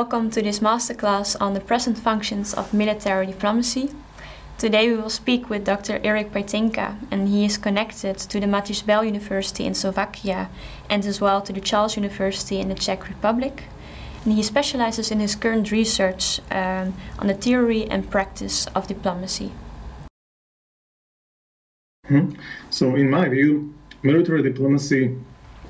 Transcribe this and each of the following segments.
welcome to this masterclass on the present functions of military diplomacy. Today we will speak with Dr. Erik Pajtinka, and he is connected to the Matej Bel University in Slovakia and as well to the Charles University in the Czech Republic. And he specializes in his current research um, on the theory and practice of diplomacy. Hmm. So, in my view, military diplomacy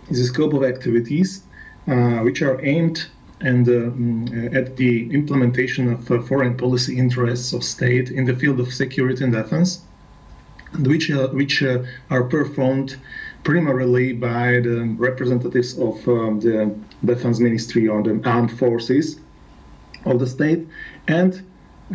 is a scope of activities uh, which are aimed and uh, mm, at the implementation of uh, foreign policy interests of state in the field of security and defense, which uh, which are performed primarily by the representatives of um, the defense ministry or the armed forces of the state, and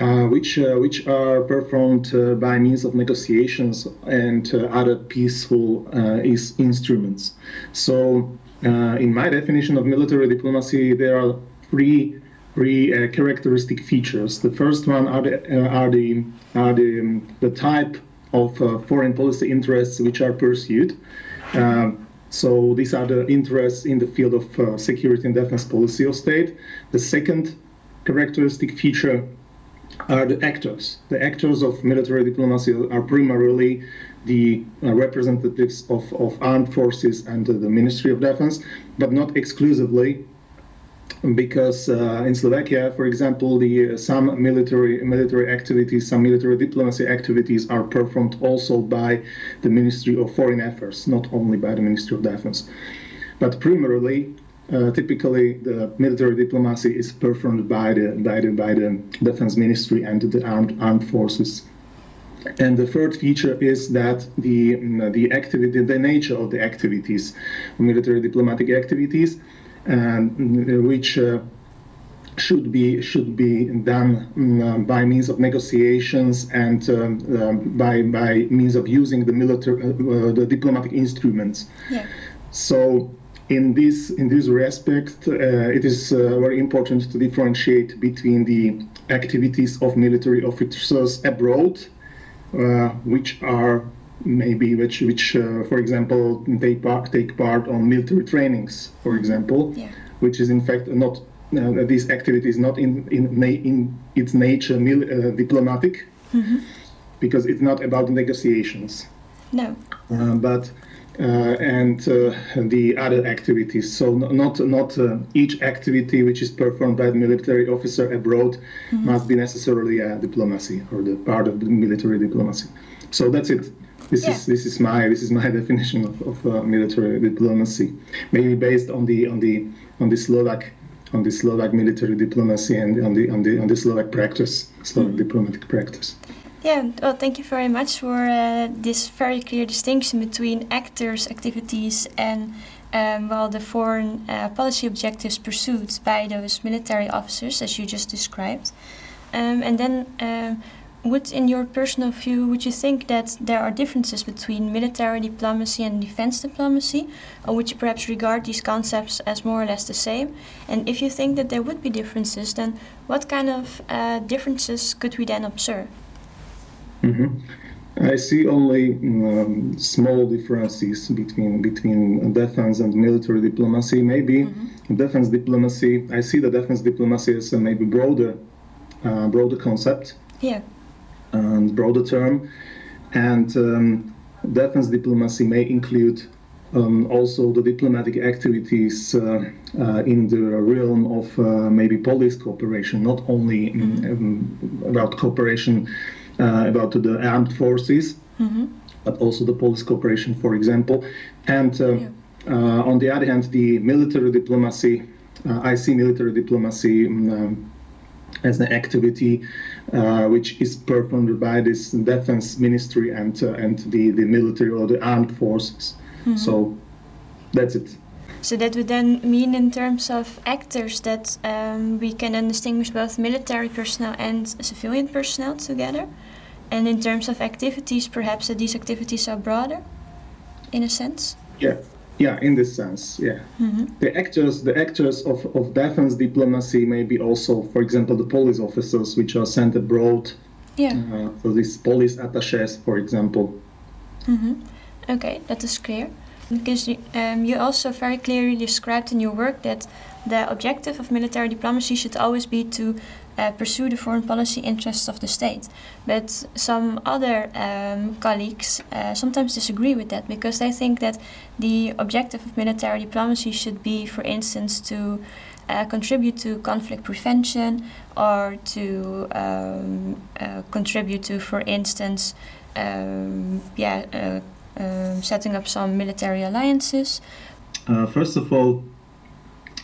uh, which uh, which are performed uh, by means of negotiations and other peaceful is instruments. So uh, in my definition of military diplomacy, there are three three uh, characteristic features. The first one are the uh, are the are the, um, the type of uh, foreign policy interests which are pursued. Um, so these are the interests in the field of uh, security and defense policy of state. The second characteristic feature are the actors. The actors of military diplomacy are primarily the uh, representatives of, of armed forces and uh, the Ministry of Defense, but not exclusively, because uh, in Slovakia, for example, the uh, some military military activities, some military diplomacy activities are performed also by the Ministry of Foreign Affairs, not only by the Ministry of Defense. But primarily, uh, typically, the military diplomacy is performed by the by the by the Defense Ministry and the armed armed forces. And the third feature is that the mm, the activity, the nature of the activities, military diplomatic activities, and mm, which uh, should be should be done um, by means of negotiations and um, uh, by by means of using the military uh, the diplomatic instruments. Yeah. So in this in this respect, uh, it is uh, very important to differentiate between the activities of military officers abroad uh, which are maybe which which uh, for example take part take part on military trainings for example yeah. which is in fact not uh, these activities not in in, in its nature uh, diplomatic mm-hmm. because it's not about negotiations no uh, but and uh, the other activities. So not not uh, each activity which is performed by the military officer abroad mm-hmm. must be necessarily a diplomacy or the part of the military diplomacy. So that's it. This yeah. is this is my this is my definition of, of uh, military diplomacy, maybe based on the on the on the Slovak on the Slovak military diplomacy and on the on the on the Slovak practice, Slovak mm-hmm. diplomatic practice. Yeah, well, thank you very much for uh, this very clear distinction between actors' activities and um, well, the foreign uh, policy objectives pursued by those military officers, as you just described. Um, and then, uh, would, in your personal view, would you think that there are differences between military diplomacy and defense diplomacy, or would you perhaps regard these concepts as more or less the same? And if you think that there would be differences, then what kind of uh, differences could we then observe? Mm-hmm. I see only um, small differences between between defense and military diplomacy. Maybe mm-hmm. defense diplomacy. I see the defense diplomacy as a maybe broader, uh, broader concept. Yeah. And broader term, and um, defense diplomacy may include um, also the diplomatic activities uh, uh, in the realm of uh, maybe police cooperation, not only mm-hmm. Um, about cooperation about the armed forces, mm-hmm. but also the police cooperation, for example. And uh, yeah. Uh, on the other hand, the military diplomacy, I see military diplomacy. Um, as an activity uh, which is performed by this defense ministry and uh, and the, the military or the armed forces. Mm-hmm. So that's it. So that would then mean, in terms of actors, that um, we can then distinguish both military personnel and civilian personnel together. And in terms of activities, perhaps that these activities are broader, in a sense. Yeah, yeah, in this sense, yeah. Mm-hmm. The actors, the actors of, of defense diplomacy may be also, for example, the police officers which are sent abroad. Yeah. Uh, so these police attaches, for example. Mm-hmm. Okay, that is clear. Because um, you also very clearly described in your work that the objective of military diplomacy should always be to uh, pursue the foreign policy interests of the state. But some other um, colleagues uh, sometimes disagree with that because they think that the objective of military diplomacy should be, for instance, to uh, contribute to conflict prevention or to um, uh, contribute to, for instance, um, yeah, uh, um, setting up some military alliances. Uh, first of all,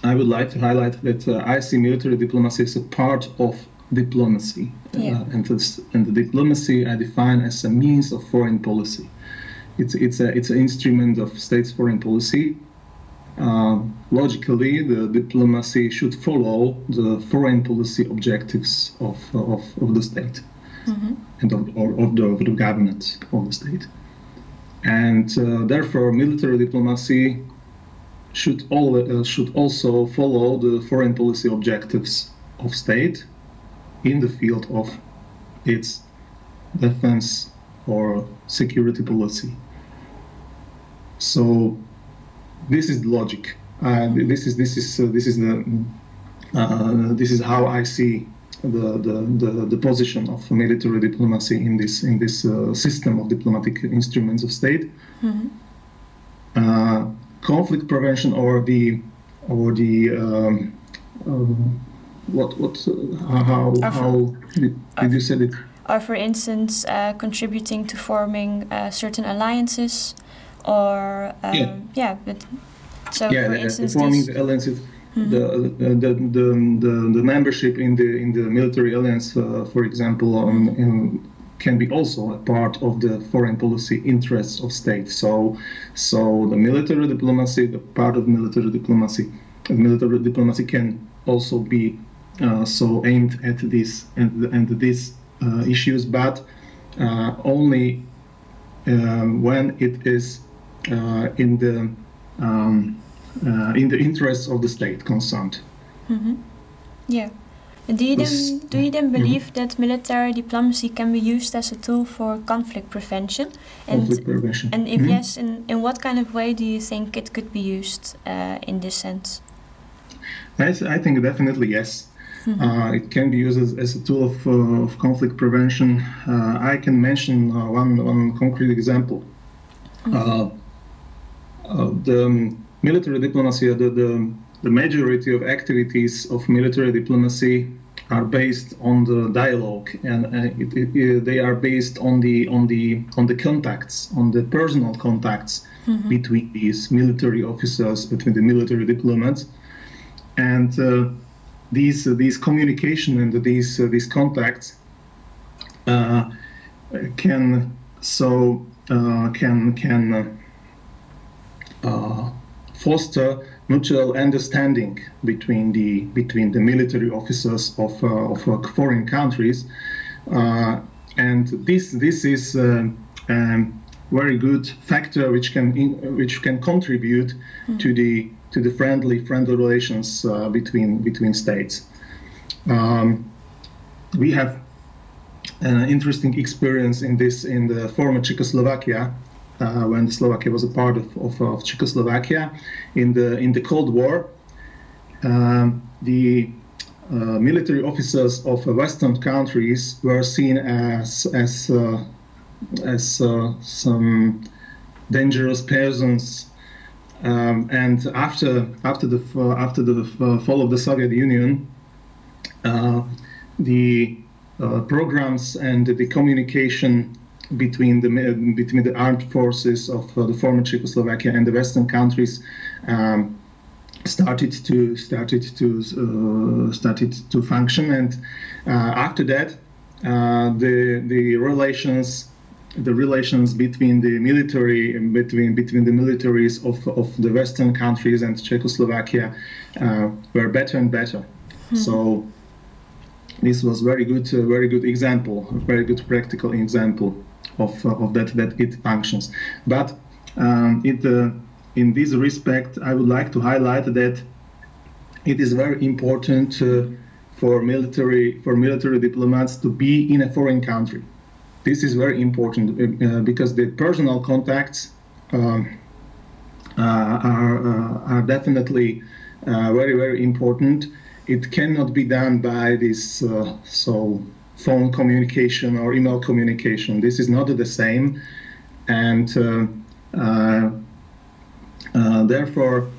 I would like to highlight that uh, I see military diplomacy as a part of diplomacy. Yeah. Uh, and, this, and the diplomacy I define as a means of foreign policy. It's, it's, a, it's an instrument of state's foreign policy. Uh, logically, the diplomacy should follow the foreign policy objectives of, of, of the state Mhm. and of, or of, the, of the government of the state. And uh, therefore, military diplomacy should, uh, should also follow the foreign policy objectives of state in the field of its defense or security policy. So this is the logic. Uh, this is this is uh, this is the uh, this is how I see the, the, the, the position of military diplomacy in this in this uh, system of diplomatic instruments of state. Mhm. Uh, conflict prevention or the or the um, um, what what uh, how Or- how did, did you say it? Or, for instance, uh, contributing to forming uh, certain alliances, or um, Yeah. yeah. but so yeah, for instance, forming the alliances. The, the, the, the, the membership in the in the military alliance, uh, for example, um, um, can be also a part of the foreign policy interests of state. So, so the military diplomacy, the part of military diplomacy, military diplomacy can also be uh, so aimed at this and and these uh, issues, but uh, only um, when it is uh, in the um, uh, in the interests of the state concerned. Mhm. Yeah. Do you then do you then believe that military diplomacy can be used as a tool for conflict prevention? And conflict prevention. and if Mhm. yes, in, in what kind of way do you think it could be used uh, in this sense? I, th- I think definitely yes. Uh, it can be used as, as a tool of, uh, of conflict prevention. Uh, I can mention uh, one, one concrete example. Uh, uh, the um, military diplomacy, the, the, the majority of activities of military diplomacy are based on the dialogue, and uh, it, it, they are based on the on the on the contacts, on the personal contacts between these military officers, between the military diplomats, and uh, these uh, these communication and these uh, these contacts uh, can so uh, can can uh, uh, foster mutual understanding between the between the military officers of, uh, of uh, foreign countries, uh, and this this is um, very good factor which can in, which can contribute to the to the friendly friendly relations uh, between between states. Um, we have an interesting experience in this in the former Czechoslovakia, when Slovakia was a part of, of, of Czechoslovakia in the in the Cold War. Um, the uh, military officers of uh, Western countries were seen as as uh, as uh, some dangerous persons. Um, and after after the f- after the f- fall of the Soviet Union, uh, the uh, programs and the communication between the between the armed forces of uh, the former Czechoslovakia and the Western countries um, started to started to uh, started to function, and uh, after that, uh, the the relations the relations between the military between between the militaries of, of the Western countries and Czechoslovakia uh, were better and better. So this was very good, uh, very good example, a very good practical example of, uh, of that that it functions. But um, it, uh, in this respect, I would like to highlight that it is very important uh, for military for military diplomats to be in a foreign country. This is very important uh, because the personal contacts um, are are definitely very very important. It cannot be done by this so phone communication or email communication. This is not the same, and uh, uh, uh, therefore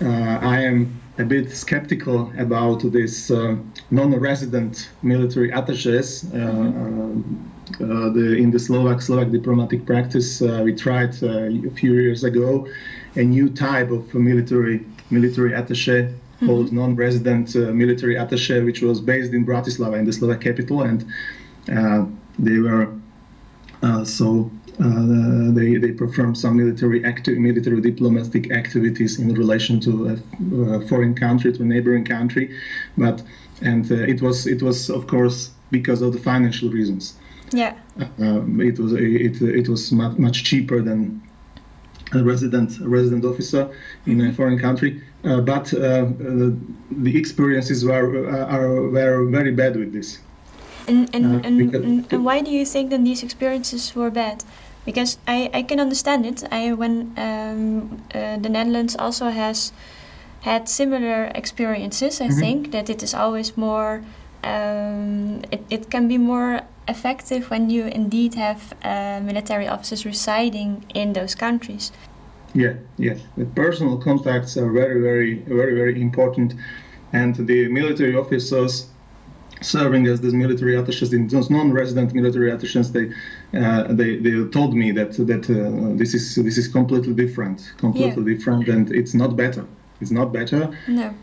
I am a bit skeptical about this uh, non-resident military attaches. Uh, uh, the, in the Slovak Slovak diplomatic practice, we tried a few years ago a new type of military military attaché mm-hmm. called non-resident uh, military attaché, which was based in Bratislava, in the Slovak capital, and uh, they were uh, so uh, they, they perform some military acti- military diplomatic activities in relation to a, foreign country, to a neighboring country, but and uh, it was it was of course because of the financial reasons. Yeah. Uh, it was it it was much, much cheaper than a resident a resident officer in a foreign country, uh, but uh, the experiences were are were very bad with this. And and, and, and why do you think that these experiences were bad? because I, I can understand it. I when um, uh, the Netherlands also has had similar experiences. I mm-hmm. think that it is always more. Um, it, it can be more effective when you indeed have uh, military officers residing in those countries. Yeah, yeah. The personal contacts are very, very, very, very important, and the military officers serving as these military attaches in those non-resident military attaches they uh, they they told me that that uh, this is this is completely different completely yeah. different and it's not better it's not better no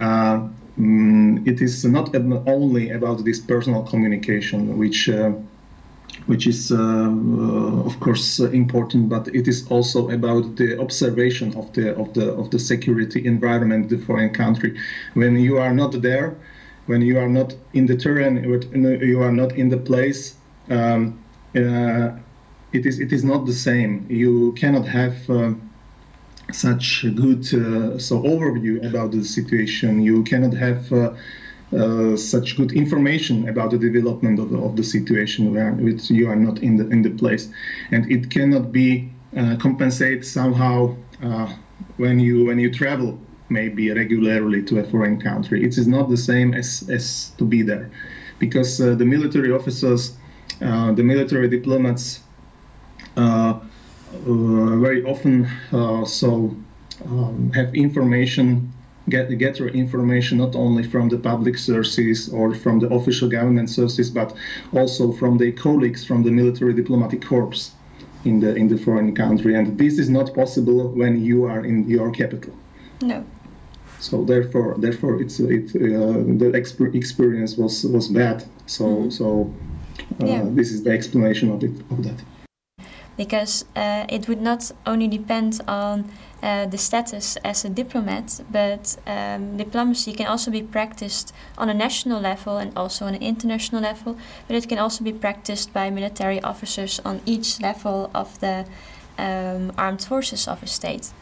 uh, mm, it is not only about this personal communication which uh, which is uh, uh, of course important but it is also about the observation of the of the of the security environment the foreign country when you are not there when you are not in the terrain, you are not in the place. Um, uh, it is it is not the same. You cannot have uh, such a good uh, so overview about the situation. You cannot have uh, uh, such good information about the development of the, of the situation where which you are not in the in the place, and it cannot be uh, compensated somehow when you when you travel maybe regularly to a foreign country. It is not the same as, as to be there, because uh, the military officers, uh, the military diplomats, uh, uh very often uh, so um, have information. Get, get their information not only from the public sources or from the official government sources, but also from their colleagues from the military diplomatic corps in the in the foreign country. And this is not possible when you are in your capital. No. So therefore, therefore, it's it uh, the exper- experience was was bad. So mm-hmm. so uh, yeah. this is the explanation of it of that. Because uh, it would not only depend on uh, the status as a diplomat, but um, diplomacy can also be practiced on a national level and also on an international level. But it can also be practiced by military officers on each level of the um, armed forces of a state.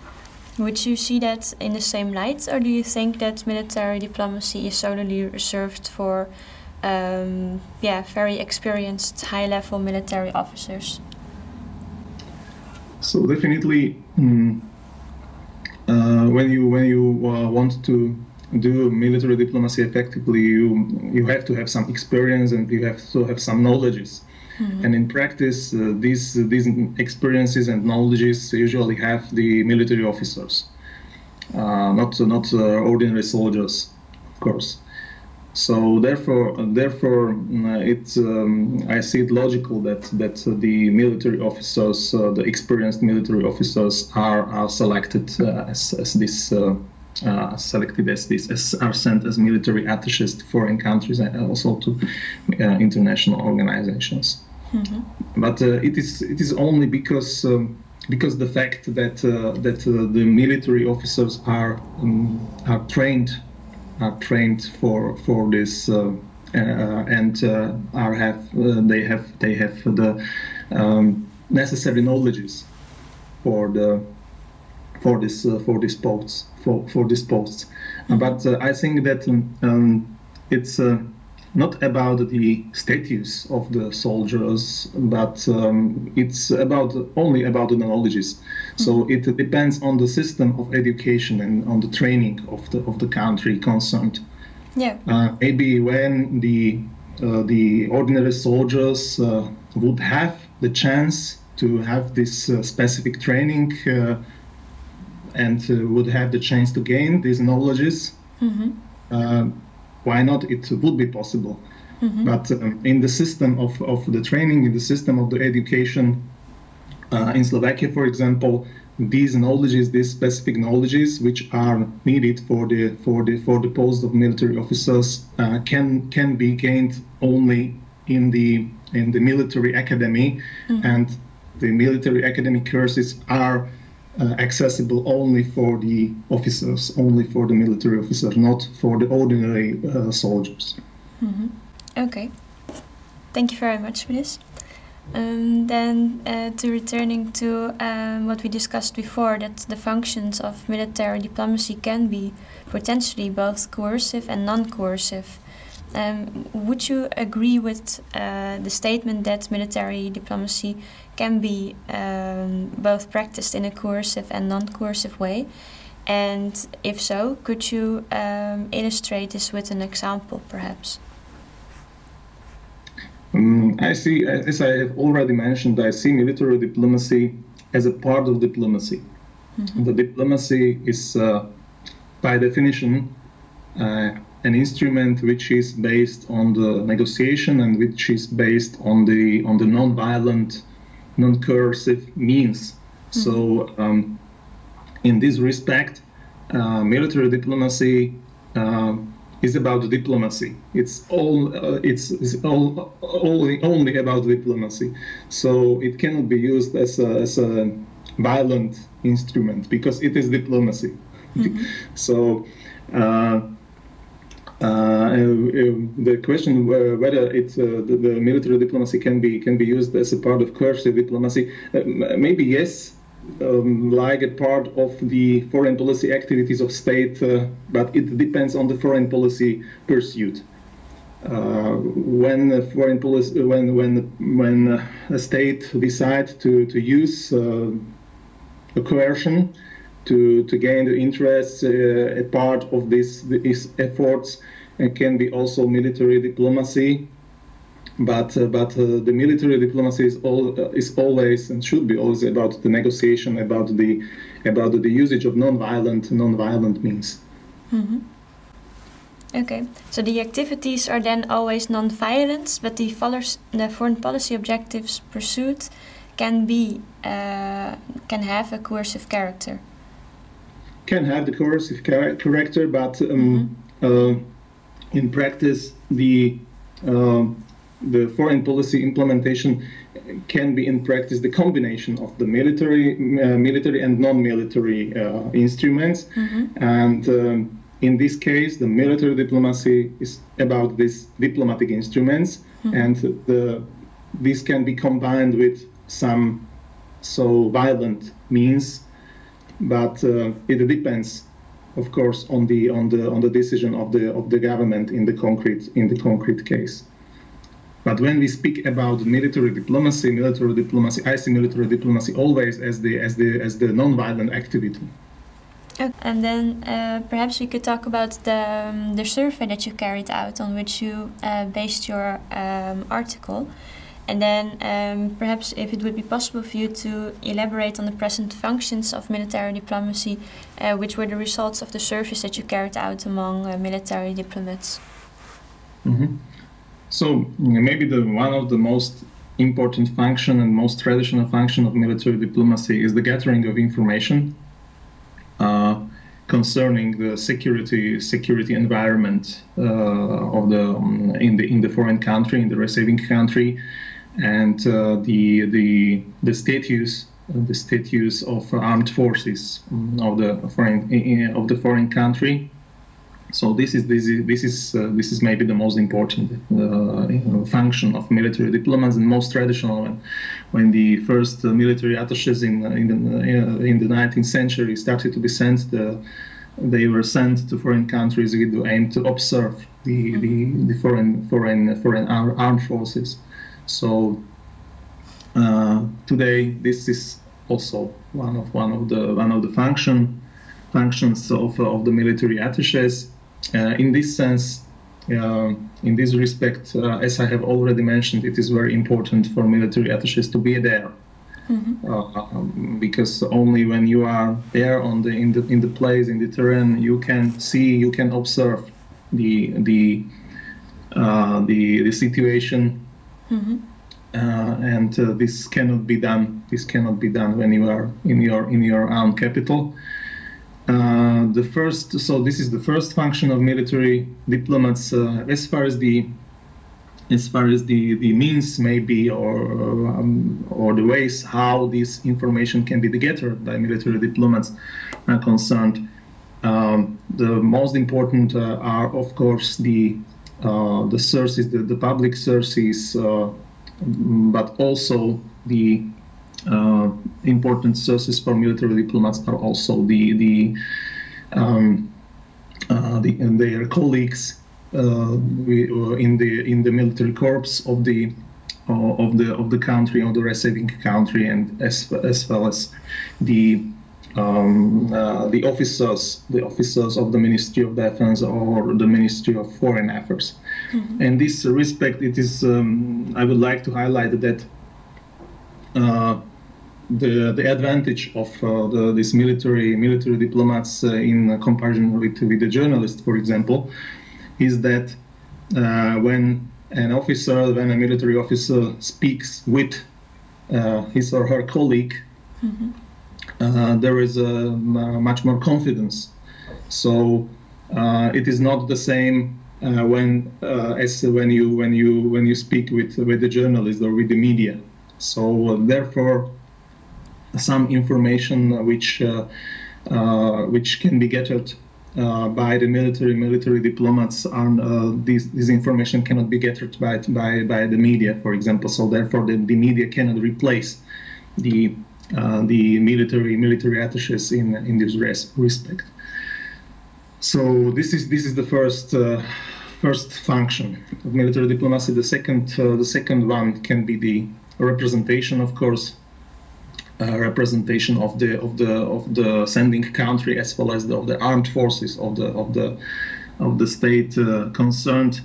Would you see that in the same light, or do you think that military diplomacy is solely reserved for, um, yeah, very experienced high-level military officers? So definitely, mm, uh, when you when you uh, want to do military diplomacy effectively, you you have to have some experience and you have to have some knowledges. Mm-hmm. And in practice, uh, these these experiences and knowledges usually have the military officers, uh, not not uh, ordinary soldiers, of course. So therefore, therefore, uh, it's um, I see it logical that that the military officers, uh, the experienced military officers, are are selected uh, as as this. Uh, selected as this as are sent as military attaches to foreign countries and also to uh, international organizations. Mm-hmm. But uh, it is it is only because um, because the fact that uh, that uh, the military officers are um, are trained are trained for for this and are have they have they have the um, necessary knowledges for the for this uh, for these posts for for these posts. But uh, I think that um, it's uh, not about the status of the soldiers, but um, it's about only about the knowledges. Mm-hmm. So it depends on the system of education and on the training of the of the country concerned. Yeah. Uh, maybe when the uh, the ordinary soldiers uh, would have the chance to have this uh, specific training uh, and uh, would have the chance to gain these knowledges. Mm-hmm why not? It would be possible. Mm-hmm. But um, in the system of, of the training, in the system of the education uh, in Slovakia, for example, these knowledges, these specific knowledges, which are needed for the for the for the post of military officers, uh, can can be gained only in the in the military academy, mm-hmm. and the military academy courses are uh, accessible only for the officers, only for the military officers, not for the ordinary uh, soldiers. Mm-hmm. Okay, thank you very much for this. Um, then, uh, to returning to um, what we discussed before, that the functions of military diplomacy can be potentially both coercive and non coercive. Um, would you agree with uh, the statement that military diplomacy can be um, both practiced in a coercive and non coercive way? And if so, could you um, illustrate this with an example, perhaps? Um, I see, as I have already mentioned, I see military diplomacy as a part of diplomacy. Mm-hmm. The diplomacy is, uh, by definition, uh, an instrument which is based on the negotiation and which is based on the on the non-violent, non-coercive means. Mm-hmm. So, um, in this respect, uh, military diplomacy uh, is about diplomacy. It's all uh, it's, it's all only only about diplomacy. So it cannot be used as a, as a violent instrument because it is diplomacy. Mm-hmm. so. Uh, uh, uh, the question whether it, uh, the, the, military diplomacy can be can be used as a part of coercive diplomacy, maybe yes, um, like a part of the foreign policy activities of state, uh, but it depends on the foreign policy pursuit. Uh, when foreign policy, when when when a state decides to to use uh, coercion to to gain the interests, a part of this these efforts can be also military diplomacy. But uh, but uh, the military diplomacy is all uh, is always and should be always about the negotiation, about the about the usage of non-violent non-violent means. Mm-hmm. Okay, so the activities are then always non-violent, but the, the foreign policy objectives pursued can be uh, can have a coercive character. Can have the coercive char- character, but um, mm-hmm. uh, in practice, the uh, the foreign policy implementation can be in practice the combination of the military, uh, military and non-military uh, instruments, mm-hmm. and um, in this case, the military diplomacy is about these diplomatic instruments, mm-hmm. and the this can be combined with some so violent means, but uh, it depends of course, on the on the on the decision of the of the government in the concrete in the concrete case. But when we speak about military diplomacy, military diplomacy, I see military diplomacy always as the as the as the non-violent activity. Okay. And then uh, perhaps we could talk about the um, the survey that you carried out on which you uh, based your um, article. And then um, perhaps if it would be possible for you to elaborate on the present functions of military diplomacy, uh, which were the results of the surveys that you carried out among uh, military diplomats. Mm-hmm. So maybe the one of the most important function and most traditional function of military diplomacy is the gathering of information uh, concerning the security security environment uh, of the um, in the in the foreign country in the receiving country and uh, the the the status the status of armed forces of the foreign of the foreign country. So this is this is this is uh, this is maybe the most important uh, function of military diplomats and most traditional. When, when the first uh, military attaches in in the, in the 19th century started to be sent, the they were sent to foreign countries with the aim to observe the, the, the foreign foreign foreign armed forces. So uh, today, this is also one of one of the one of the function functions of, of the military attaches. Uh, in this sense, uh, in this respect, uh, as I have already mentioned, it is very important for military attaches to be there. Mm-hmm. Um, because only when you are there on the in the in the place in the terrain you can see you can observe the the uh, the the situation mm-hmm. Uh, and uh, this cannot be done. This cannot be done when you are in your in your own capital. Uh, the first, so this is the first function of military diplomats. Uh, as far as the as far as the, the means maybe or um, or the ways how this information can be gathered by military diplomats are concerned, um, the most important uh, are of course the uh, the sources, the, the public sources but also the uh, important sources for military diplomats are also the the, um, uh, the and their colleagues. uh, we, uh, in the in the military corps of the uh, of the of the country of the receiving country and as as well as the um, uh, the officers, the officers of the Ministry of Defense or the Ministry of Foreign Affairs. Mm-hmm. In this respect, it is um, I would like to highlight that uh, the the advantage of uh, the, military military diplomats uh, in comparison with with the journalists, for example, is that uh, when an officer, when a military officer speaks with uh, his or her colleague. Mm-hmm uh, there is a, much more confidence. So uh, it is not the same uh, when as when you when you when you speak with with the journalist or with the media. So therefore, some information which which can be gathered uh, by the military military diplomats and uh, this, information cannot be gathered by, by, by the media for example so therefore the, the media cannot replace the uh, the military military attaches in in this res- respect. So this is this is the first uh, first function of military diplomacy. The second uh, the second one can be the representation, of course, representation of the of the of the sending country as well as the, of the armed forces of the of the of the state uh, concerned.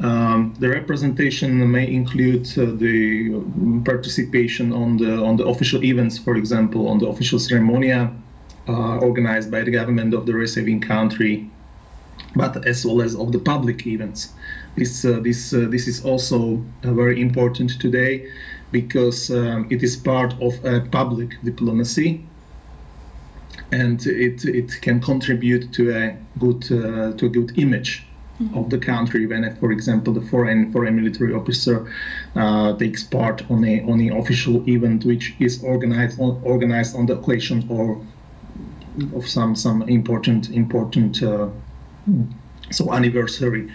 Um, the representation may include uh, the participation on the on the official events, for example, on the official ceremonia uh, organized by the government of the receiving country, but as well as of the public events. This uh, this uh, this is also uh, very important today because um, it is part of a public diplomacy and it it can contribute to a good uh, to a good image mm-hmm. of the country when, for example, the foreign foreign military officer uh, takes part on a on an official event which is organized on, organized on the occasion or of some some important important uh, so anniversary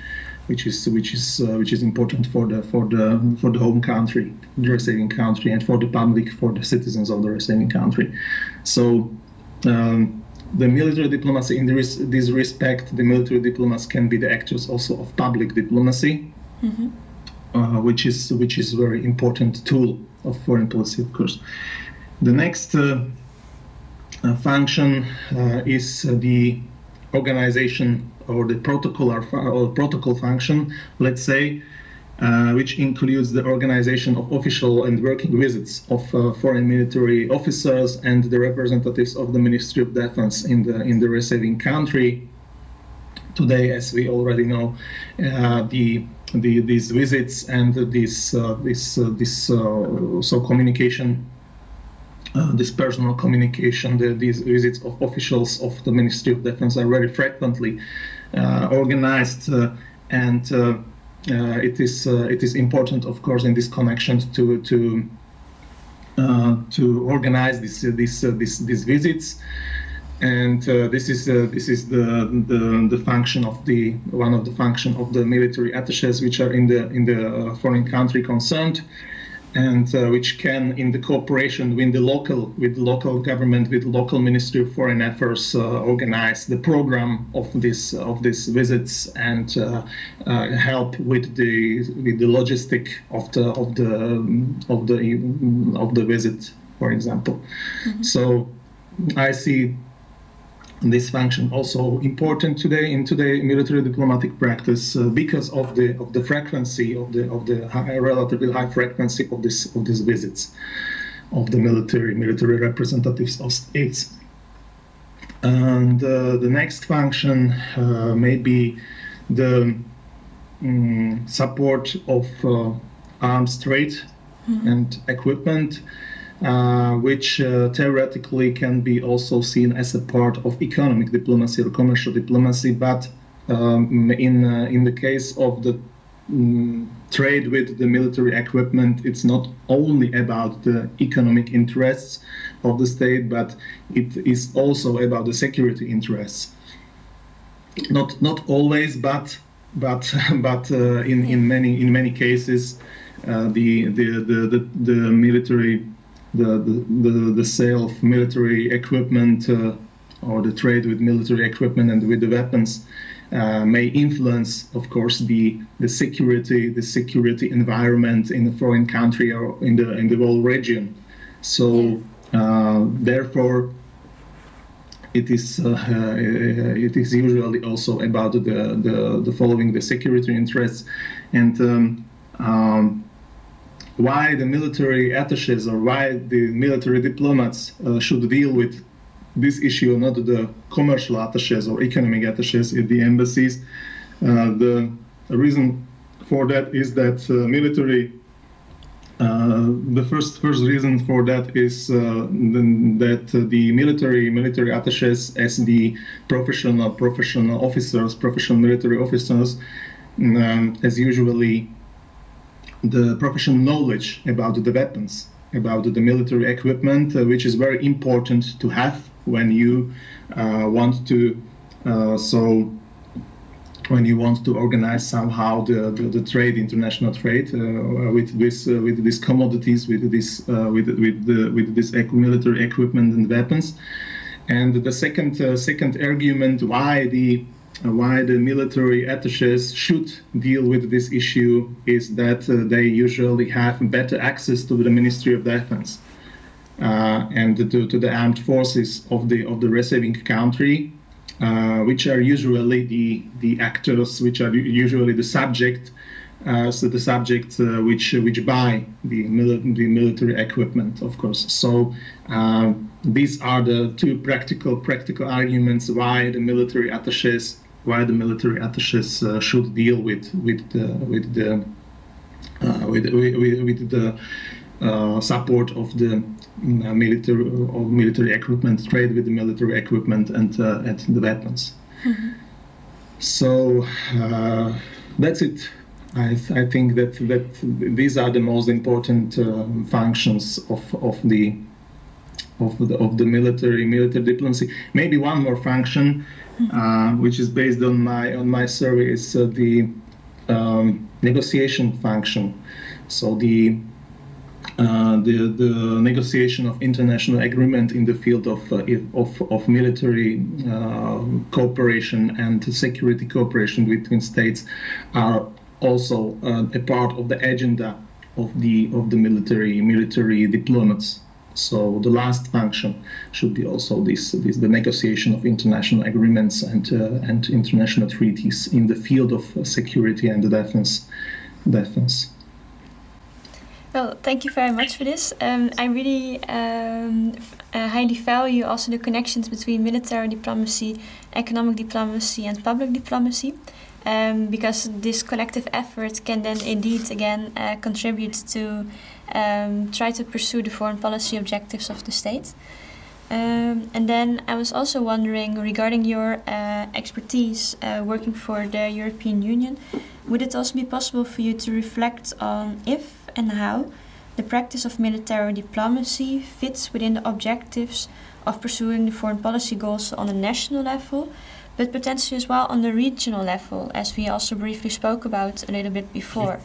which is which is uh, which is important for the for the for the home country, the receiving country, and for the public, for the citizens of the receiving country. So um, the military diplomacy in this, this respect, the military diplomats can be the actors also of public diplomacy, mm-hmm. uh, which is which is a very important tool of foreign policy, of course. The next uh, uh, function uh, is the organization or the protocol or, or protocol function, let's say, uh, which includes the organization of official and working visits of uh, foreign military officers and the representatives of the Ministry of Defense in the in the receiving country. Today, as we already know, uh, the, the these visits and this uh, this uh, this so communication. this personal communication, the, these visits of officials of the Ministry of Defense are very frequently organized and uh, it is uh, it is important, of course, in this connection to to uh, to organize this this this these visits. And uh, this is uh, this is the, the the function of the one of the function of the military attaches which are in the in the uh, foreign country concerned and uh, which can, in the cooperation with the local, with local government, with the local Ministry of Foreign Affairs, uh, organize the program of this of these visits and uh, uh help with the with the logistic of the of the of the of the visit, for example. Mm-hmm. So I see this function also important today in today military diplomatic practice uh, because of the of the frequency of the of the high, relatively high frequency of this of these visits of the military military representatives of states. And uh, the next function uh, may be the um, support of uh, arms trade mm-hmm. and equipment which uh, theoretically can be also seen as a part of economic diplomacy or commercial diplomacy. But um, in uh, in the case of the um, trade with the military equipment, it's not only about the economic interests of the state, but it is also about the security interests. Not not always, but but but uh, in in many in many cases, uh, the, the the the the military the, the, the, sale of military equipment uh, or the trade with military equipment and with the weapons uh, may influence, of course, the, the security the security environment in a foreign country or in the in the whole region. So uh, therefore, it is uh, uh, it is usually also about the, the, the following the security interests and. Um, um, why the military attaches or why the military diplomats uh, should deal with this issue, not the commercial attaches or economic attaches at the embassies. Uh, the, reason for that is that uh, military. Uh, the first first reason for that is uh, that the military military attaches as the professional professional officers, professional military officers, um, as usually the professional knowledge about the weapons, about the military equipment, uh, which is very important to have when you uh, want to. Uh, so when you want to organize somehow the, the, the trade, international trade uh, with this uh, with these commodities, with this uh, with with the, with this military equipment and weapons. And the second second argument why the why the military attaches should deal with this issue is that uh, they usually have better access to the Ministry of Defense uh, and to, to, the armed forces of the of the receiving country, uh, which are usually the the actors, which are usually the subject, uh, so the subjects uh, which which buy the, mili- the military equipment, of course. So. Uh, these are the two practical practical arguments why the military attaches why the military attaches uh, should deal with with the with the uh, with, with, with the uh, support of the uh, military of military equipment, trade with the military equipment and uh, and the weapons. Mm-hmm. So uh, that's it. I, th- I think that that these are the most important functions of of the of the of the military military diplomacy. Maybe one more function uh, which is based on my on my survey, is uh, the um, negotiation function. So the uh, the, the negotiation of international agreement in the field of uh, of, of military uh, cooperation and security cooperation between states are also uh, a part of the agenda of the of the military military diplomats. So the last function should be also this, this the negotiation of international agreements and uh, and international treaties in the field of security and defense. Defense. Well, thank you very much for this. Um, I really um, uh, highly value also the connections between military diplomacy, economic diplomacy, and public diplomacy. Um, because this collective effort can then indeed again uh, contribute to um, try to pursue the foreign policy objectives of the state. Um, and then I was also wondering regarding your uh, expertise uh, working for the European Union, would it also be possible for you to reflect on if and how the practice of military diplomacy fits within the objectives of pursuing the foreign policy goals on a national level, but potentially as well on the regional level, as we also briefly spoke about a little bit before?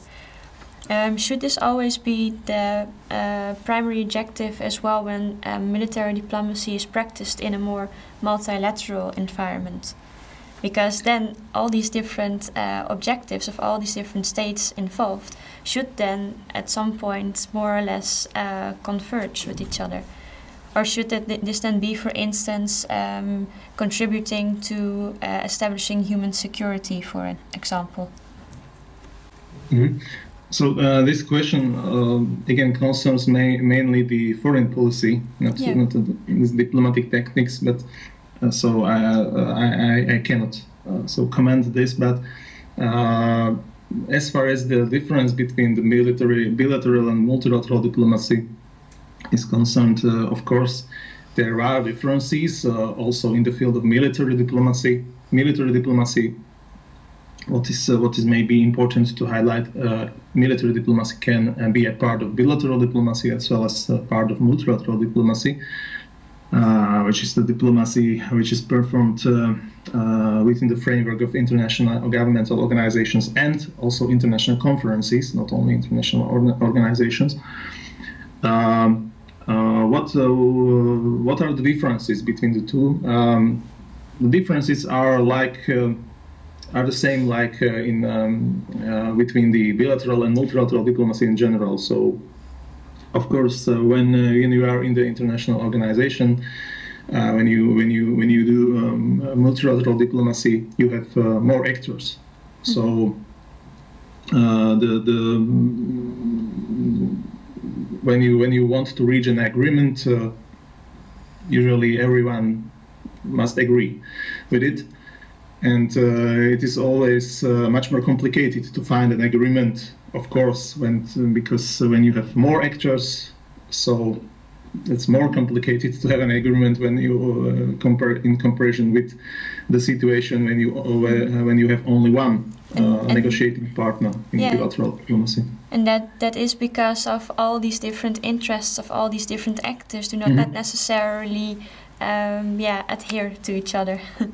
Um, should this always be the uh, primary objective as well when um, military diplomacy is practiced in a more multilateral environment? Because then all these different uh, objectives of all these different states involved should then at some point more or less uh, converge with each other. Or should that, this then be, for instance, um, contributing to uh, establishing human security, for an example? Mm -hmm. So uh, this question uh, again concerns ma mainly the foreign policy, not, yeah. not the diplomatic techniques. But uh, so I, I, I cannot uh, so comment this. But uh, as far as the difference between the military, bilateral, and multilateral diplomacy is concerned, uh, of course, there are differences also in the field of military diplomacy. Military diplomacy what is uh, what is maybe important to highlight uh, military diplomacy can uh, be a part of bilateral diplomacy as well as part of multilateral diplomacy uh, which is the diplomacy which is performed uh, uh, within the framework of international governmental organizations and also international conferences not only international or- organizations. Um, what what are the differences between the two? Um, the differences are like are the same like uh, in um, uh, between the bilateral and multilateral diplomacy in general. So, of course, uh, when you are in the international organization, when you when you when you do um, multilateral diplomacy, you have more actors. So. Uh, the the when you when you want to reach an agreement, uh, usually everyone must agree with it and uh, it is always uh, much more complicated to find an agreement of course when because when you have more actors so it's more complicated to have an agreement when you uh, compare in comparison with the situation when you uh, when you have only one uh, negotiating partner in yeah. bilateral diplomacy. And that that is because of all these different interests of all these different actors do not, mm -hmm. necessarily um, yeah adhere to each other.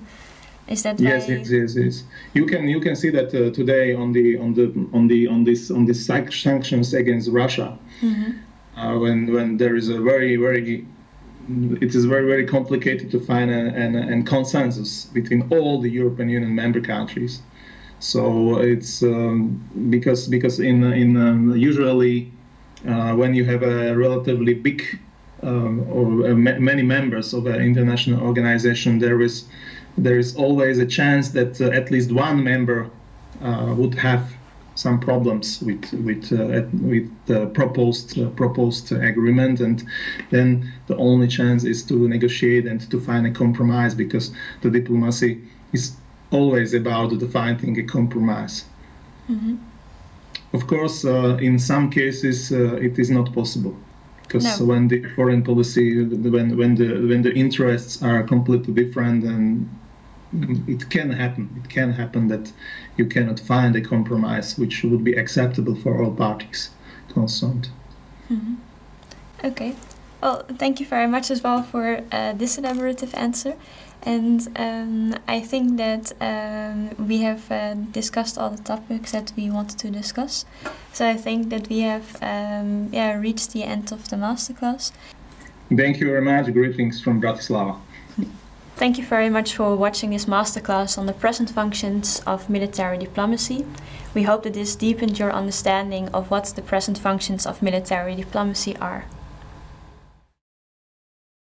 Is that yes, yes, yes, yes. You can you can see that uh, today on the on the on the on this on this sanctions against Russia, mm-hmm. uh, when when there is a very very it is very very complicated to find an, an, consensus between all the European Union member countries. So it's um, because because in in um, usually uh, when you have a relatively big um, or uh, many members of an international organization, there is there is always a chance that uh, at least one member uh, would have some problems with with uh, with the proposed uh, proposed agreement, and then the only chance is to negotiate and to find a compromise because the diplomacy is always about the finding a compromise. Mm-hmm. Of course, uh, in some cases, uh, it is not possible because no. when the foreign policy, when when the when the interests are completely different and it can happen. It can happen that you cannot find a compromise which would be acceptable for all parties concerned. Mm-hmm. Okay. Well, thank you very much as well for uh, this elaborative answer. And um, I think that um, we have uh, discussed all the topics that we wanted to discuss. So I think that we have um, yeah, reached the end of the masterclass. Thank you very much. Greetings from Bratislava. Thank you very much for watching this masterclass on the present functions of military diplomacy. We hope that this deepened your understanding of what the present functions of military diplomacy are.